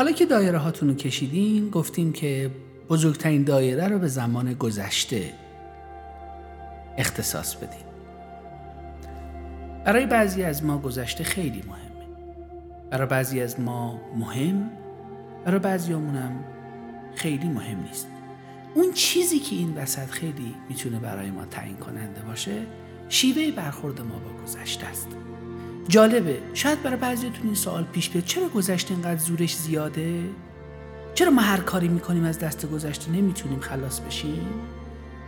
حالا که دایره هاتون رو کشیدین گفتیم که بزرگترین دایره رو به زمان گذشته اختصاص بدین. برای بعضی از ما گذشته خیلی مهمه. برای بعضی از ما مهم برای بعضی هم خیلی مهم نیست. اون چیزی که این وسط خیلی می‌تونه برای ما تعیین کننده باشه شیوه برخورد ما با گذشته است. جالبه. شاید برای بعضیتون این سوال پیش بیاد. چرا گذشته اینقدر زورش زیاده؟ چرا ما هر کاری می‌کنیم از دست گذشته نمی‌تونیم خلاص بشیم؟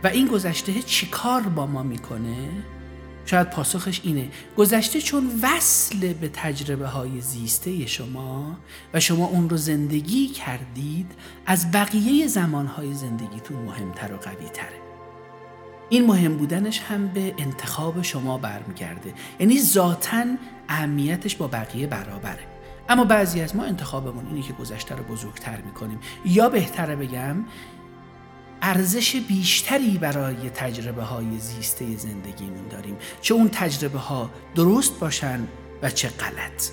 و این گذشته چی کار با ما می‌کنه؟ شاید پاسخش اینه. گذشته چون وصل به تجربه های زیسته شما و شما اون رو زندگی کردید از بقیه زمانهای زندگیتون مهمتر و قوی تره این مهم بودنش هم به انتخاب شما برمیگرده. یعنی ذاتا اهمیتش با بقیه برابره. اما بعضی از ما انتخابمون اینه که گذشته رو بزرگتر می‌کنیم. یا بهتره بگم ارزش بیشتری برای تجربه های زیسته زندگیمون داریم. چه اون تجربه ها درست باشن و چه غلط.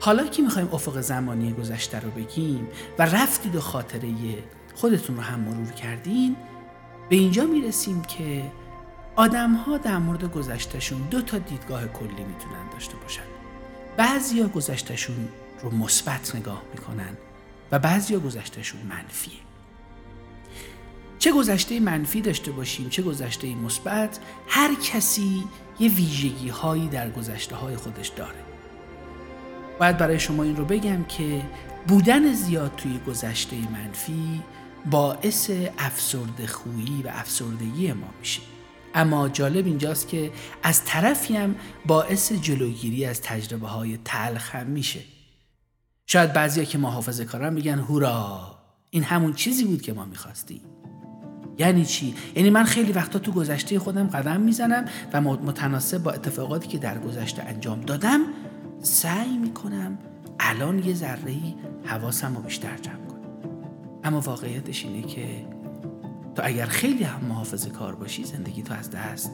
حالا که می‌خوایم افق زمانی گذشته رو بگیم و رفتید و خاطره خودتون رو هم مرور کردین به اینجا می‌رسیم که آدم ها در مورد گذشتهشون دو تا دیدگاه کلی می‌تونن داشته باشن. بعضیا گذشتهشون رو مثبت نگاه می‌کنن و بعضیا گذشتهشون منفیه. چه گذشته منفی داشته باشیم چه گذشته مثبت هر کسی یه ویژگی هایی در گذشته های خودش داره. باید برای شما این رو بگم که بودن زیاد توی گذشته منفی باعث افسرده خویی و افسردگی ما میشه. اما جالب اینجاست که از طرفی هم باعث جلوگیری از تجربه های تلخ هم میشه. شاید بعضیا که محافظه کارن میگن هورا این همون چیزی بود که ما می‌خواستیم. یعنی چی؟ یعنی من خیلی وقتا تو گذشته خودم قدم می‌زنم و متناسب با اتفاقاتی که در گذشته انجام دادم سعی می‌کنم الان یه ذره حواسم رو بیشتر جمع اما واقعیتش اینه که تو اگر خیلی هم محافظه کار باشی زندگی تو از دست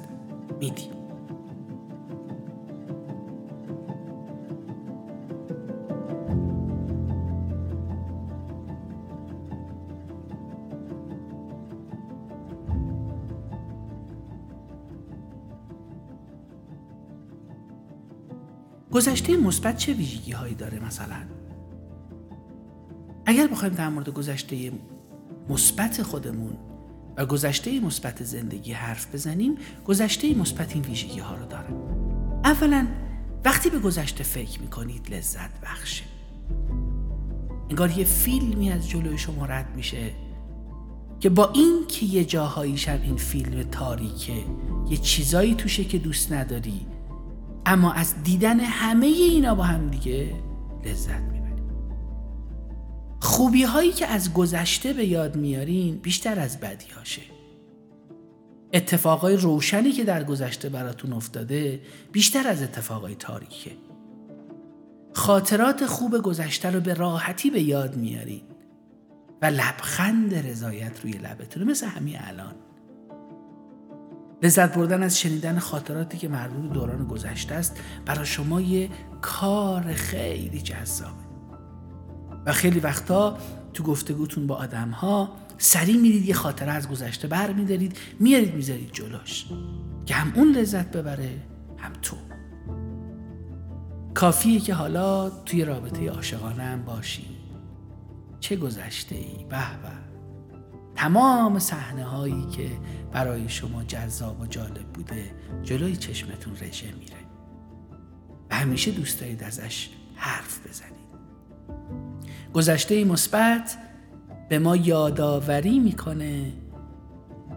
میدی. گذشته مثبت چه ویژگی هایی داره مثلا؟ بخوایم در مورد گذشته مثبت خودمون و گذشته مثبت زندگی حرف بزنیم. گذشته مثبت این ویژگی ها رو داره اولا وقتی به گذشته فکر می‌کنید لذت بخشه. انگار یه فیلمی از جلوی شما رد میشه که با این که یه جاهاییش هم این فیلم تاریکه یه چیزایی توشه که دوست نداری اما از دیدن همه اینا با هم دیگه لذت خوبی هایی که از گذشته به یاد میارین بیشتر از بدی هاشه اتفاقای روشنی که در گذشته براتون افتاده بیشتر از اتفاقای تاریکه خاطرات خوب گذشته رو به راحتی به یاد میارین و لبخند رضایت روی لبتونه مثل همین الان. لذت بردن از شنیدن خاطراتی که مربوط دوران گذشته است برای شما یه کار خیلی جذابه. و خیلی وقتا تو گفتگوتون با آدم ها سریع میرید یه خاطره از گذشته بر میدارید میارید می‌ذارید جلوش. که هم اون لذت ببره هم تو. کافیه که حالا توی رابطه عاشقانه هم باشی. چه گذشته ای به به. تمام صحنه هایی که برای شما جذاب و جالب بوده جلوی چشمتون رژه میره. و همیشه دوست دارید ازش حرف بزنید. گذشته مثبت به ما یادآوری می‌کنه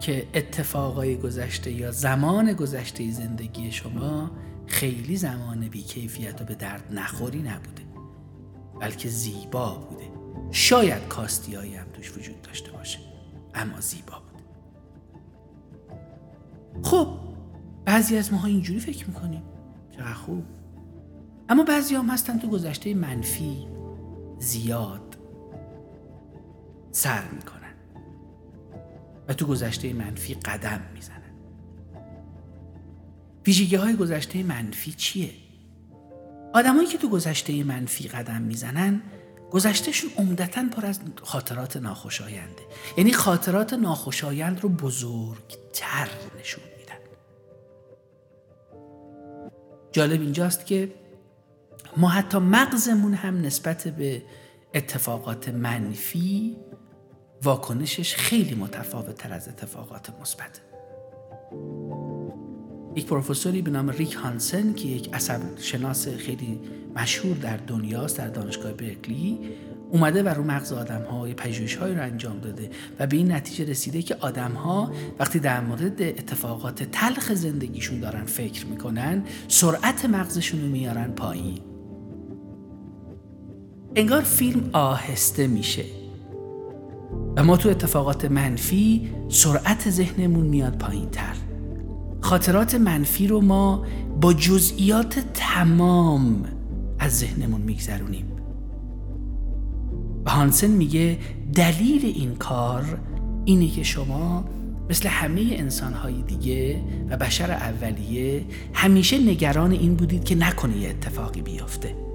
که اتفاقای گذشته یا زمان گذشته زندگی شما خیلی زمان بیکیفیت و به درد نخوری نبوده بلکه زیبا بوده. شاید کاستیایی هم توش وجود داشته باشه اما زیبا بود خب بعضی از ماها اینجوری فکر می‌کنیم. چقدر خوب. اما بعضی هم هستن تو گذشته منفی. زیاد سر می‌کنن. و تو گذشته منفی قدم می‌زنن. ویژگی های گذشته منفی چیه؟ آدمایی که تو گذشته منفی قدم می‌زنن گذشتهشون عمدتا پر از خاطرات ناخوشاینده یعنی خاطرات ناخوشایند رو بزرگتر نشون میدن. جالب اینجاست که ما حتی مغزمون هم نسبت به اتفاقات منفی واکنشش خیلی متفاوت تر از اتفاقات مثبت. یک پروفسوری به نام ریک هانسن که یک عصب شناس خیلی مشهور در دنیاست در دانشگاه برکلی اومده و رو مغز آدم ها پژوهش رو انجام داده و به این نتیجه رسیده که آدم ها وقتی در مورد اتفاقات تلخ زندگیشون دارن فکر می‌کنن سرعت مغزشون رو میارن پایین. انگار فیلم آهسته میشه. و ما تو اتفاقات منفی سرعت ذهنمون میاد پایین تر خاطرات منفی رو ما با جزئیات تمام از ذهنمون میگذرونیم. و هانسن میگه دلیل این کار اینه که شما مثل همه انسانهای دیگه و بشر اولیه همیشه نگران این بودید که نکنه یه اتفاقی بیفته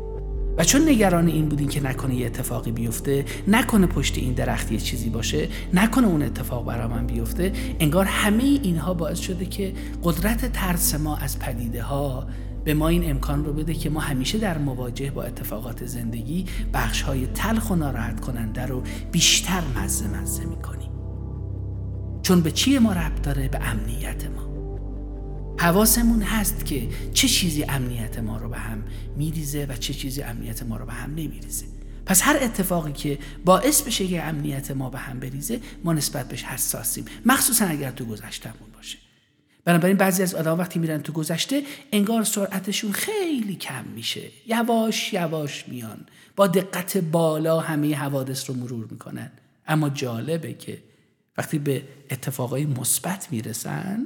و چون نگران این بودین که نکنه یه اتفاقی بیفته نکنه پشت این درخت یه چیزی باشه نکنه اون اتفاق برا من بیفته انگار همه اینها باعث شده که قدرت ترس ما از پدیده ها به ما این امکان رو بده که ما همیشه در مواجه با اتفاقات زندگی بخش های تلخ و ناراحت کننده رو بیشتر مزه مزه می‌کنیم. چون به چی ما ربط داره؟ به امنیت ما. حواسمون هست که چه چیزی امنیت ما رو به هم میریزه و چه چیزی امنیت ما رو به هم نمیریزه. پس هر اتفاقی که باعث بشه که امنیت ما به هم بریزه ما نسبت بهش حساسیم. مخصوصا اگر تو گذشتمون باشه. بنابراین بعضی از آدم وقتی میرن تو گذشته انگار سرعتشون خیلی کم میشه. یواش یواش میان. با دقت بالا همه حوادث رو مرور می‌کنن. اما جالبه که وقتی به اتفاقای مثبت می‌رسن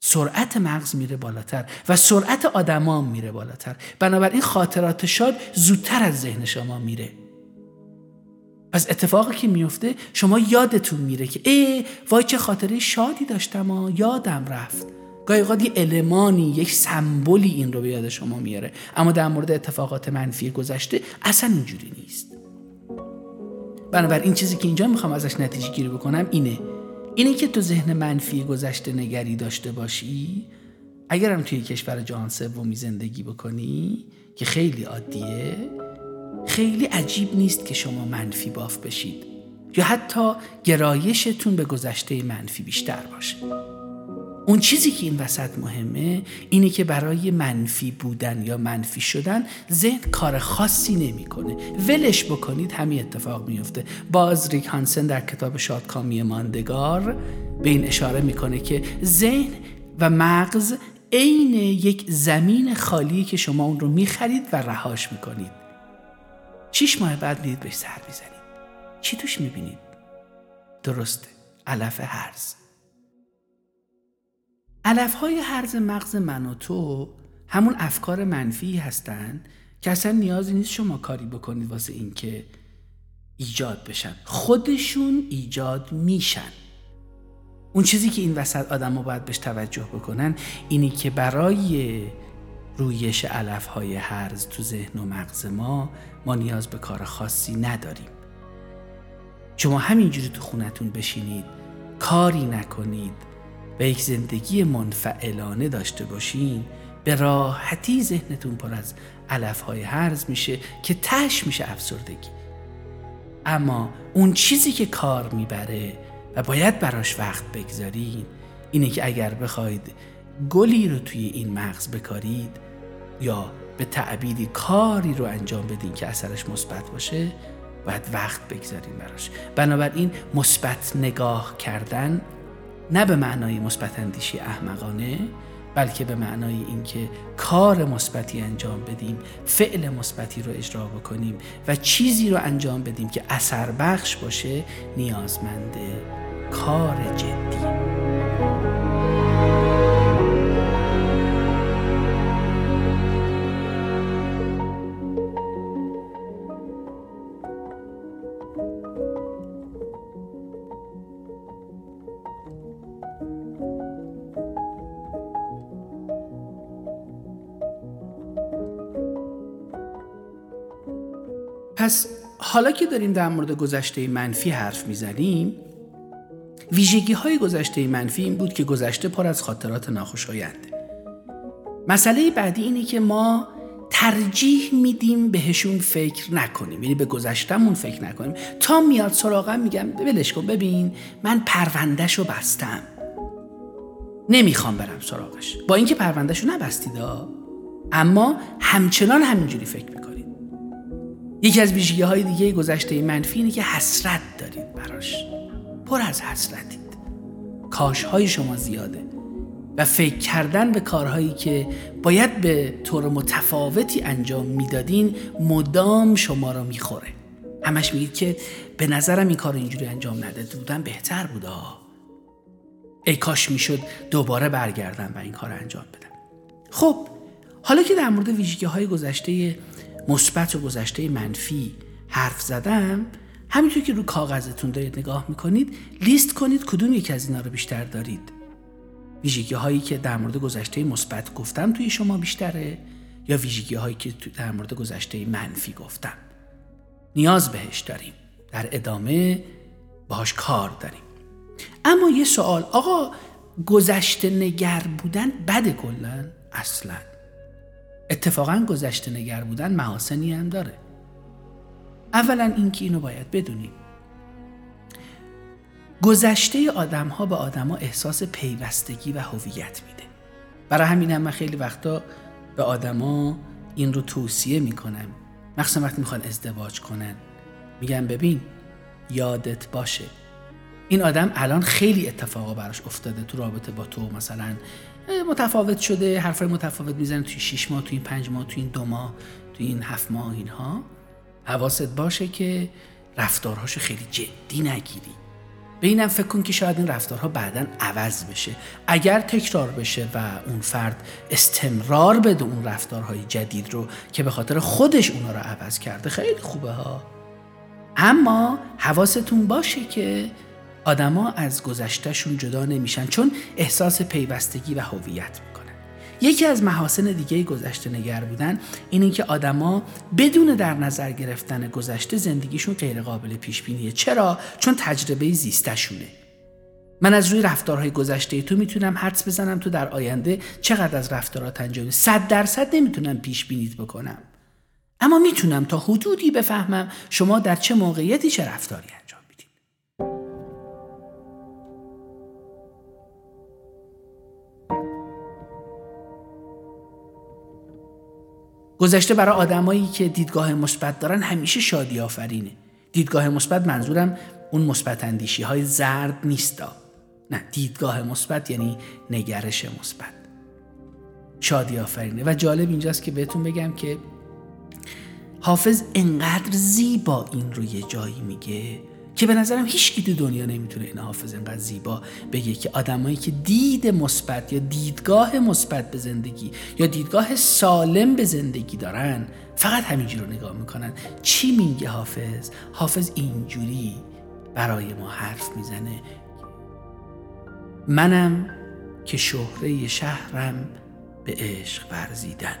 سرعت مغز میره بالاتر و سرعت آدما میره بالاتر. بنابراین خاطرات شاد زودتر از ذهن شما میره. از اتفاقی که میفته شما یادتون میره که ای وای چه خاطره شادی داشتم و یادم رفت. گاهی اوقات یه المانی یک سمبولی این رو به یاد شما میاره. اما در مورد اتفاقات منفی گذشته اصلا اینجوری نیست. بنابراین چیزی که اینجا می‌خوام ازش نتیجه گیری بکنم اینه. اینه که تو ذهن منفی گذشته نگری داشته باشی؟ اگرم توی کشور جهان سومی زندگی بکنی که خیلی عادیه خیلی عجیب نیست که شما منفی باف بشید. یا حتی گرایشتون به گذشته منفی بیشتر باشه. اون چیزی که این وسط مهمه اینه که برای منفی بودن یا منفی شدن ذهن کار خاصی نمی‌کنه. ولش بکنید همین اتفاق میفته باز ریک هانسن در کتاب شادکامی ماندگار به این اشاره می‌کنه که ذهن و مغز عین یک زمین خالی که شما اون رو می‌خرید و رهاش می‌کنید. شیش ماه بعد می‌دید بهش سر می‌زنید. چی توش می‌بینید؟ درسته. علف هرز. علف های حرز مغز من و تو همون افکار منفی هستن که اصلا نیازی نیست شما کاری بکنید واسه اینکه ایجاد بشن. خودشون ایجاد میشن. اون چیزی که این وسط آدم ها باید بهش توجه بکنن اینی که برای رویش علف های هرز تو ذهن و مغز ما ما نیاز به کار خاصی نداریم. شما همینجوری تو خونتون بشینید کاری نکنید. و یک زندگی منفعلانه داشته باشین به راحتی ذهنتون پر از علف های هرز میشه که تش میشه افسردگی. اما اون چیزی که کار می‌بره و باید براش وقت بگذارین اینه که اگر بخواید گلی رو توی این مغز بکارید یا به تعبیری کاری رو انجام بدین که اثرش مثبت باشه باید وقت بگذاریم براش. بنابراین مثبت نگاه کردن نه به معنای مثبت اندیشی احمقانه بلکه به معنای اینکه کار مثبتی انجام بدیم فعل مثبتی رو اجرا بکنیم و چیزی رو انجام بدیم که اثر بخش باشه نیازمند کار جدی. پس حالا که داریم در مورد گذشته منفی حرف می‌زنیم ویژگی های گذشته منفی این بود که گذشته پر از خاطرات ناخوشاینده مسئله بعدی اینه که ما ترجیح میدیم بهشون فکر نکنیم یعنی به گذشتمون فکر نکنیم. تا میاد سراغم میگم ولش کن ببین من پروندهش رو بستم. نمی‌خوام برم سراغش. با اینکه پروندهش رو نبستید اما همچنان همینجوری فکر می‌کنید. یکی از ویژگی های دیگه گذشته منفی اینه که حسرت دارید براش. پر از حسرتید. کاش های شما زیاده و فکر کردن به کارهایی که باید به طور متفاوتی انجام می‌دادین مدام شما را می‌خوره. همش میگید که به نظرم این کار اینجوری انجام نده. بودن بهتر بوده ای کاش می‌شد دوباره برگردم و این کار انجام بدم. خب حالا که در مورد ویژگی های گذشته مثبت و گذشته منفی حرف زدم همینطور که رو کاغذتون دارید نگاه می‌کنید لیست کنید کدوم یکی از اینا رو بیشتر دارید. ویژگی هایی که در مورد گذشته مثبت گفتم توی شما بیشتره یا ویژگی هایی که در مورد گذشته منفی گفتم؟ نیاز بهش داریم. در ادامه باهاش کار داریم. اما یه سوال آقا گذشته نگر بودن بد کلا؟ اصلا. اتفاقا گذشته نگر بودن محاسنی هم داره. اولا اینکه اینو باید بدونیم. گذشته آدم ها به آدما احساس پیوستگی و هویت میده. برای همین هم من خیلی وقتا به آدما این رو توصیه می‌کنم. مخصوصا وقتی می‌خوان ازدواج کنن. میگم ببین یادت باشه. این آدم الان خیلی اتفاقا براش افتاده تو رابطه با تو مثلا متفاوت شده. حرفای متفاوت می‌زنه توی شیش ماه توی این پنج ماه توی این دو ماه توی این هفت ماه اینها. حواست باشه که رفتارهاشو خیلی جدی نگیری. به اینم فکر کن که شاید این رفتارها بعدا عوض بشه. اگر تکرار بشه و اون فرد استمرار بده اون رفتارهای جدید رو که به خاطر خودش اونا رو عوض کرده خیلی خوبه ها. اما حواستون باشه که آدما از گذشتهشون جدا نمیشن چون احساس پیوستگی و هویت یکی از محاسن دیگه گذشته نگر بودن اینه که آدما بدون در نظر گرفتن گذشته زندگیشون غیر قابل پیش بینیه چرا؟ چون تجربه زیستشونه. من از روی رفتارهای گذشته تو می‌تونم حدس بزنم تو در آینده چقدر از رفتارات انجامی صد درصد نمی‌تونم پیش بینیت بکنم. اما می‌تونم تا حدودی بفهمم شما در چه موقعیتی چه رفتاری گذشته برای آدمایی که دیدگاه مثبت دارن همیشه شادی آفرینه. دیدگاه مثبت منظورم اون مثبت اندیشی های زرد نیستا. نه دیدگاه مثبت یعنی نگرش مثبت. شادی آفرینه. و جالب اینجاست که بهتون بگم که حافظ انقدر زیبا این رو یه جایی میگه که به نظرم هیچ تو دنیا نمی‌تونه این حافظ انقدر زیبا بگه که آدمایی که دید مثبت یا دیدگاه مثبت به زندگی یا دیدگاه سالم به زندگی دارن فقط همینجوری رو نگاه می‌کنن. چی میگه حافظ؟ حافظ اینجوری برای ما حرف می‌زنه. منم که شهره شهرم به عشق ورزیدن.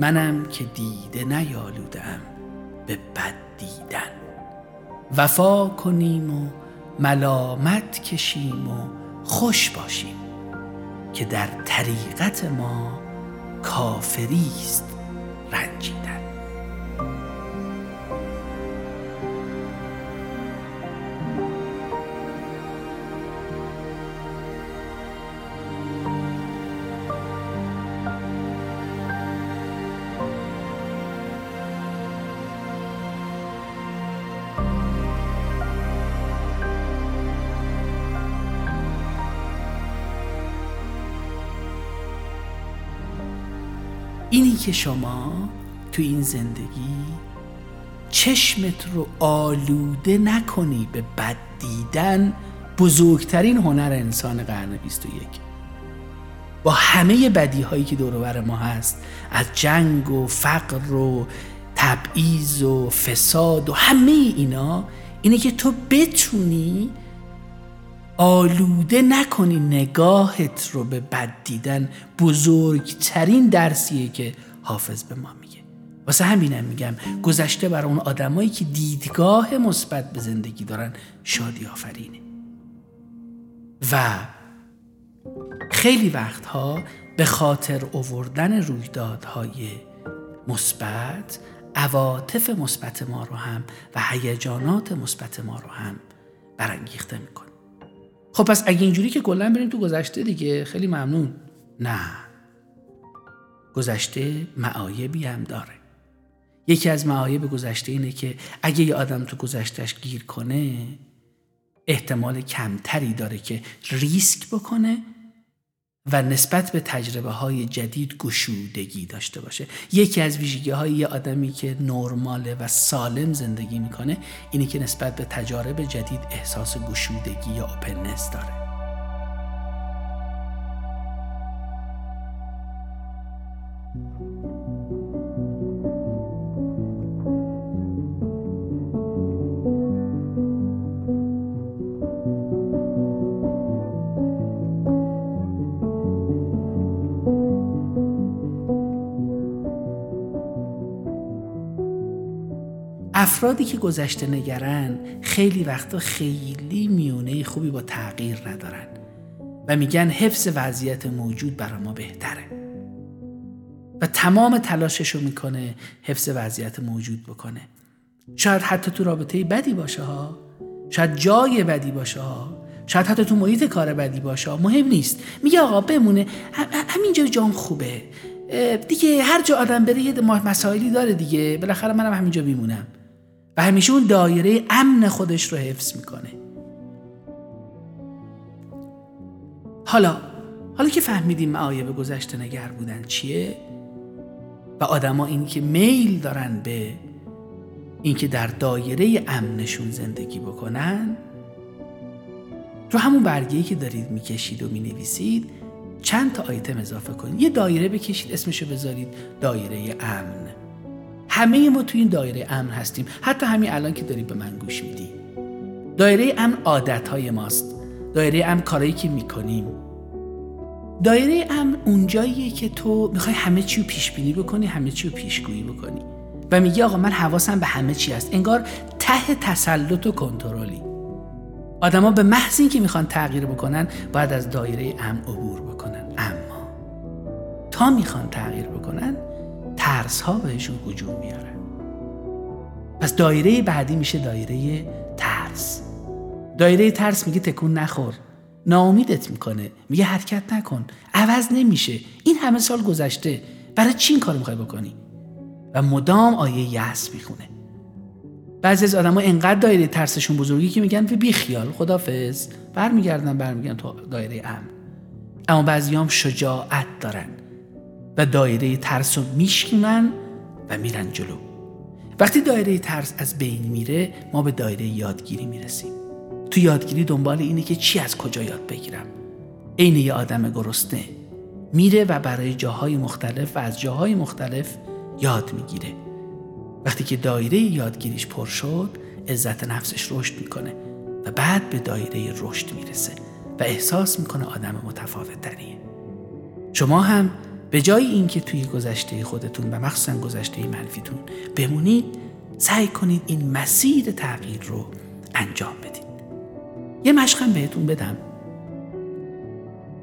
منم که دیده نیالودم به بد دیدن. وفا کنیم و ملامت کشیم و خوش باشیم که در طریقت ما کافری است رنجیدن. اینی که شما تو این زندگی چشمت رو آلوده نکنی به بد دیدن بزرگترین هنر انسان قرن 21 با همه بدی هایی که دور ما هست از جنگ و فقر و تبعیض و فساد و همه اینا اینه که تو بتونی آلوده نکنی نگاهت رو به بد دیدن. بزرگترین درسیه که حافظ به ما میگه. واسه همینم میگم گذشته برای اون آدمایی که دیدگاه مثبت به زندگی دارن شادی آفرینه. و خیلی وقتها به خاطر اووردن رویدادهای مثبت عواطف مثبت ما رو هم و هیجانات مثبت ما رو هم برانگیخته می‌کنه. خب پس اگه اینجوری که کلا بریم تو گذشته دیگه خیلی ممنون. نه. گذشته معایبی هم داره. یکی از معایب گذشته اینه که اگه یه آدم تو گذشتهش گیر کنه احتمال کمتری داره که ریسک بکنه و نسبت به تجربه های جدید گشودگی داشته باشه. یکی از ویژگی های یه آدمی که نرماله و سالم زندگی می‌کنه اینه که نسبت به تجارب جدید احساس گشودگی یا اوپننس داره. افرادی که گذشته نگرن خیلی وقتا خیلی میونه خوبی با تغییر ندارن و میگن حفظ وضعیت موجود برای ما بهتره. و تمام تلاشش رو می‌کنه حفظ وضعیت موجود بکنه. شاید حتی تو رابطه بدی باشه ها. شاید جای بدی باشه ها. شاید حتی تو محیط کار بدی باشه ها. مهم نیست. میگه آقا بمونه. همینجا جام خوبه. دیگه هر جا آدم بره یه مسائلی داره دیگه. بالاخره منم همینجا میمونم. و همیشه اون دایره امن خودش رو حفظ می‌کنه. حالا حالا که فهمیدیم معایب گذشته نگر بودن چیه و آدما این که میل دارن به اینکه در دایره امنشون زندگی بکنن رو همون برگه‌ای که دارید می‌کشید و می‌نویسید چند تا آیتم اضافه کنید. یه دایره بکشید اسمشو بذارید دایره امن. همه ما تو این دایره امن هستیم. حتی همین الان که داری به من گوش میدی. دایره امن عادت های ماست. دایره امن کارایی که می‌کنیم. دایره امن اونجاییه که تو می‌خوای همه چی رو پیش بینی بکنی همه چی رو پیشگویی بکنی. و میگی آقا من حواسم به همه چی هست. انگار ته تسلط و کنترلی. آدما به محض اینکه می‌خوان تغییر بکنن باید از دایره امن عبور بکنن. اما تا می‌خوان تغییر بکنن ترس ها بهشون هجوم میاره. پس دایره بعدی میشه دایره ترس. دایره ترس میگه تکون نخور. ناامیدت می‌کنه. میگه حرکت نکن. عوض نمیشه. این همه سال گذشته. برای چی این کار می‌خوای بکنی؟ و مدام آیه یأس می‌خونه. بعضی از آدما انقدر دایره ترسشون بزرگی که میگن بی خیال خدافظ برمیگردن برمیگردن تو دایره امن. اما بعضیام شجاعت دارن. و دایره ترس رو میشکنن و میرن جلو. وقتی دایره ترس از بین میره ما به دایره یادگیری می‌رسیم. تو یادگیری دنبال اینه که چی از کجا یاد بگیرم. عین یه آدم گرسنه میره و برای جاهای مختلف و از جاهای مختلف یاد می‌گیره. وقتی که دایره یادگیریش پر شد عزت نفسش رشد می‌کنه و بعد به دایره رشد می‌رسه و احساس می‌کنه آدم متفاوت تریه شما هم به جای اینکه توی گذشته خودتون و مخصوصا گذشته منفیتون بمونید سعی کنید این مسیر تغییر رو انجام بدید. یه مشقم بهتون بدم.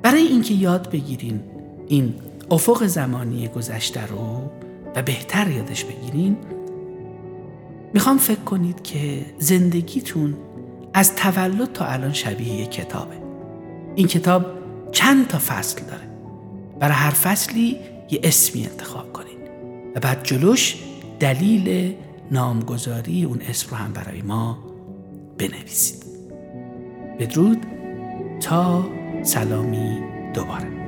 برای اینکه یاد بگیرین این افق زمانی گذشته رو و بهتر یادش بگیرین می‌خوام فکر کنید که زندگیتون از تولد تا الان شبیه یک کتابه. این کتاب چند تا فصل داره. برای هر فصلی یه اسمی انتخاب کنید و بعد جلوش دلیل نامگذاری اون اسم رو هم برای ما بنویسید. بدرود. تا سلامی دوباره.